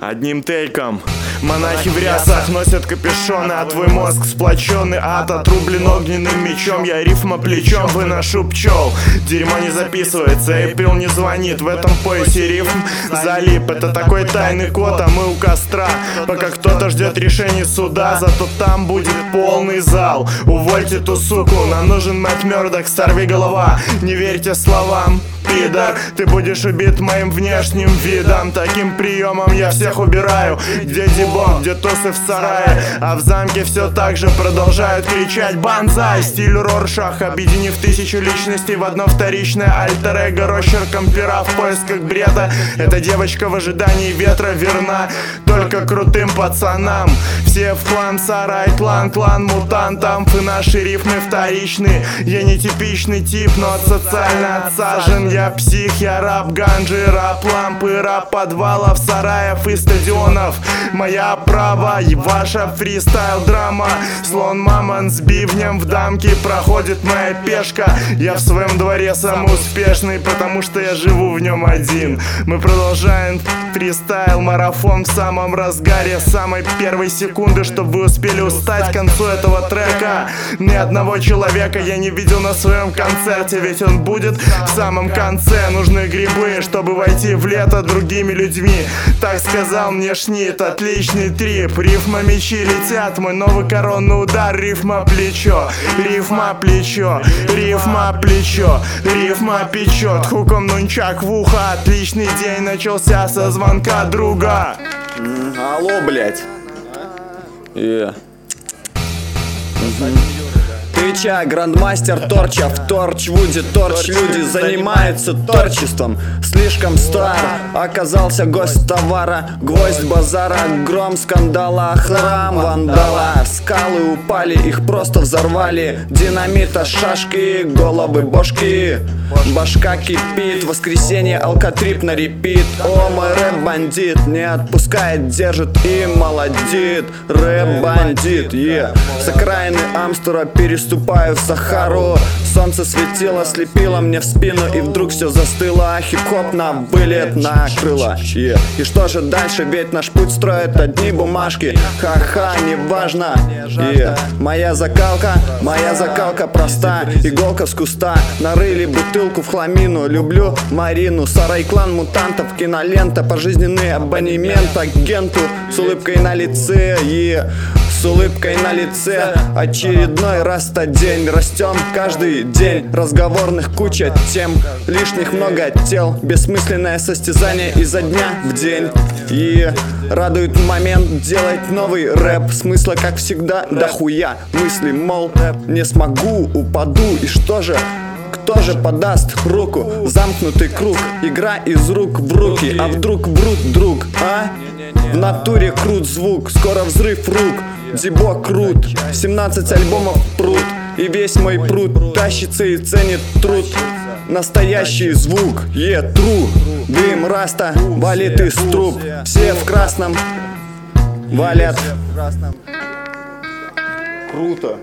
Одним тейком. Монахи в рясах носят капюшоны А твой мозг сплоченный ад. Отрублен огненным мечом Я рифма плечом выношу пчел. Дерьмо не записывается, Эприл не звонит В этом поясе рифм залип. Это такой тайный код, а мы у костра. Пока кто-то ждет решения суда Зато там будет полный зал. Увольте ту суку, нам нужен Мэтт Мёрдок Сорви голова, не верьте словам пидор. Ты будешь убит моим внешним видом. Таким приемом я всех убираю. Где дебон, где тусы в сарае? А в замке все так же продолжают кричать Банзай, стиль Роршах Объединив тысячу личностей в одно вторичное альтер-эго Росчерком пера в поисках бреда Эта девочка в ожидании ветра верна Только крутым пацанам. Все в клан сарай, клан, клан мутантам. И наши рифмы вторичны. Я не типичный тип, но социально отсажен. Я псих, я раб ганджи, раб лампы, раб подвалов, сараев и стадионов. Моя права и ваша фристайл драма. Слон мамон с бивнем в дамке проходит моя пешка. Я в своем дворе самый успешный, потому что я живу в нем один. Мы продолжаем фристайл, марафон в самом разгаре Самой первой секунды, чтобы вы успели устать к концу этого трека. Ни одного человека я не видел на своем концерте Ведь он будет в самом конце. Нужны грибы, чтобы войти в лето другими людьми. Так сказал мне Шнит, отличный трип. Рифма мечи летят, мой новый коронный удар. Рифма плечо, рифма плечо, рифма плечо Рифма печет, хуком нунчак в ухо Отличный день начался со звонка друга Алло, блядь. Е. Твича, грандмастер торча В Торчвуде торч люди занимаются торчеством Слишком стар оказался гость товара. Гвоздь базара, гром скандала Храм вандала. Скалы упали, их просто взорвали. Динамита, шашки, головы, бошки Башка кипит, воскресенье, алкотрип на репит. О, мой рэп-бандит, не отпускает, держит и молодит. Рэп-бандит, е. С окраины Амстера переступаю в Сахару. Солнце светило, слепило мне в спину И вдруг все застыло, хип-хоп на вылет накрыло е. И что же дальше, ведь наш путь строят одни бумажки. Ха-ха, неважно е. Моя закалка, моя закалка проста. Иголка с куста, нарыли бутылку в хламину. Люблю Марину, сарай клан мутантов. Кинолента, пожизненный абонемент агенту С улыбкой на лице, е. С улыбкой на лице. Очередной раз то день. Растем каждый день. Разговорных куча тем. Лишних много тел. Бессмысленное состязание изо дня в день. И радует момент делать новый рэп. Смысла как всегда дохуя. Мысли, мол, не смогу, упаду И что же, кто же подаст руку? Замкнутый круг, игра из рук в руки. А вдруг брут друг, а? В натуре крут звук, скоро взрыв рук. Дебо крут, 17 альбомов прут. И весь мой пруд тащится и ценит труд. Настоящий звук, е, тру. Дым раста, валит из труб. Все в красном валят. Круто.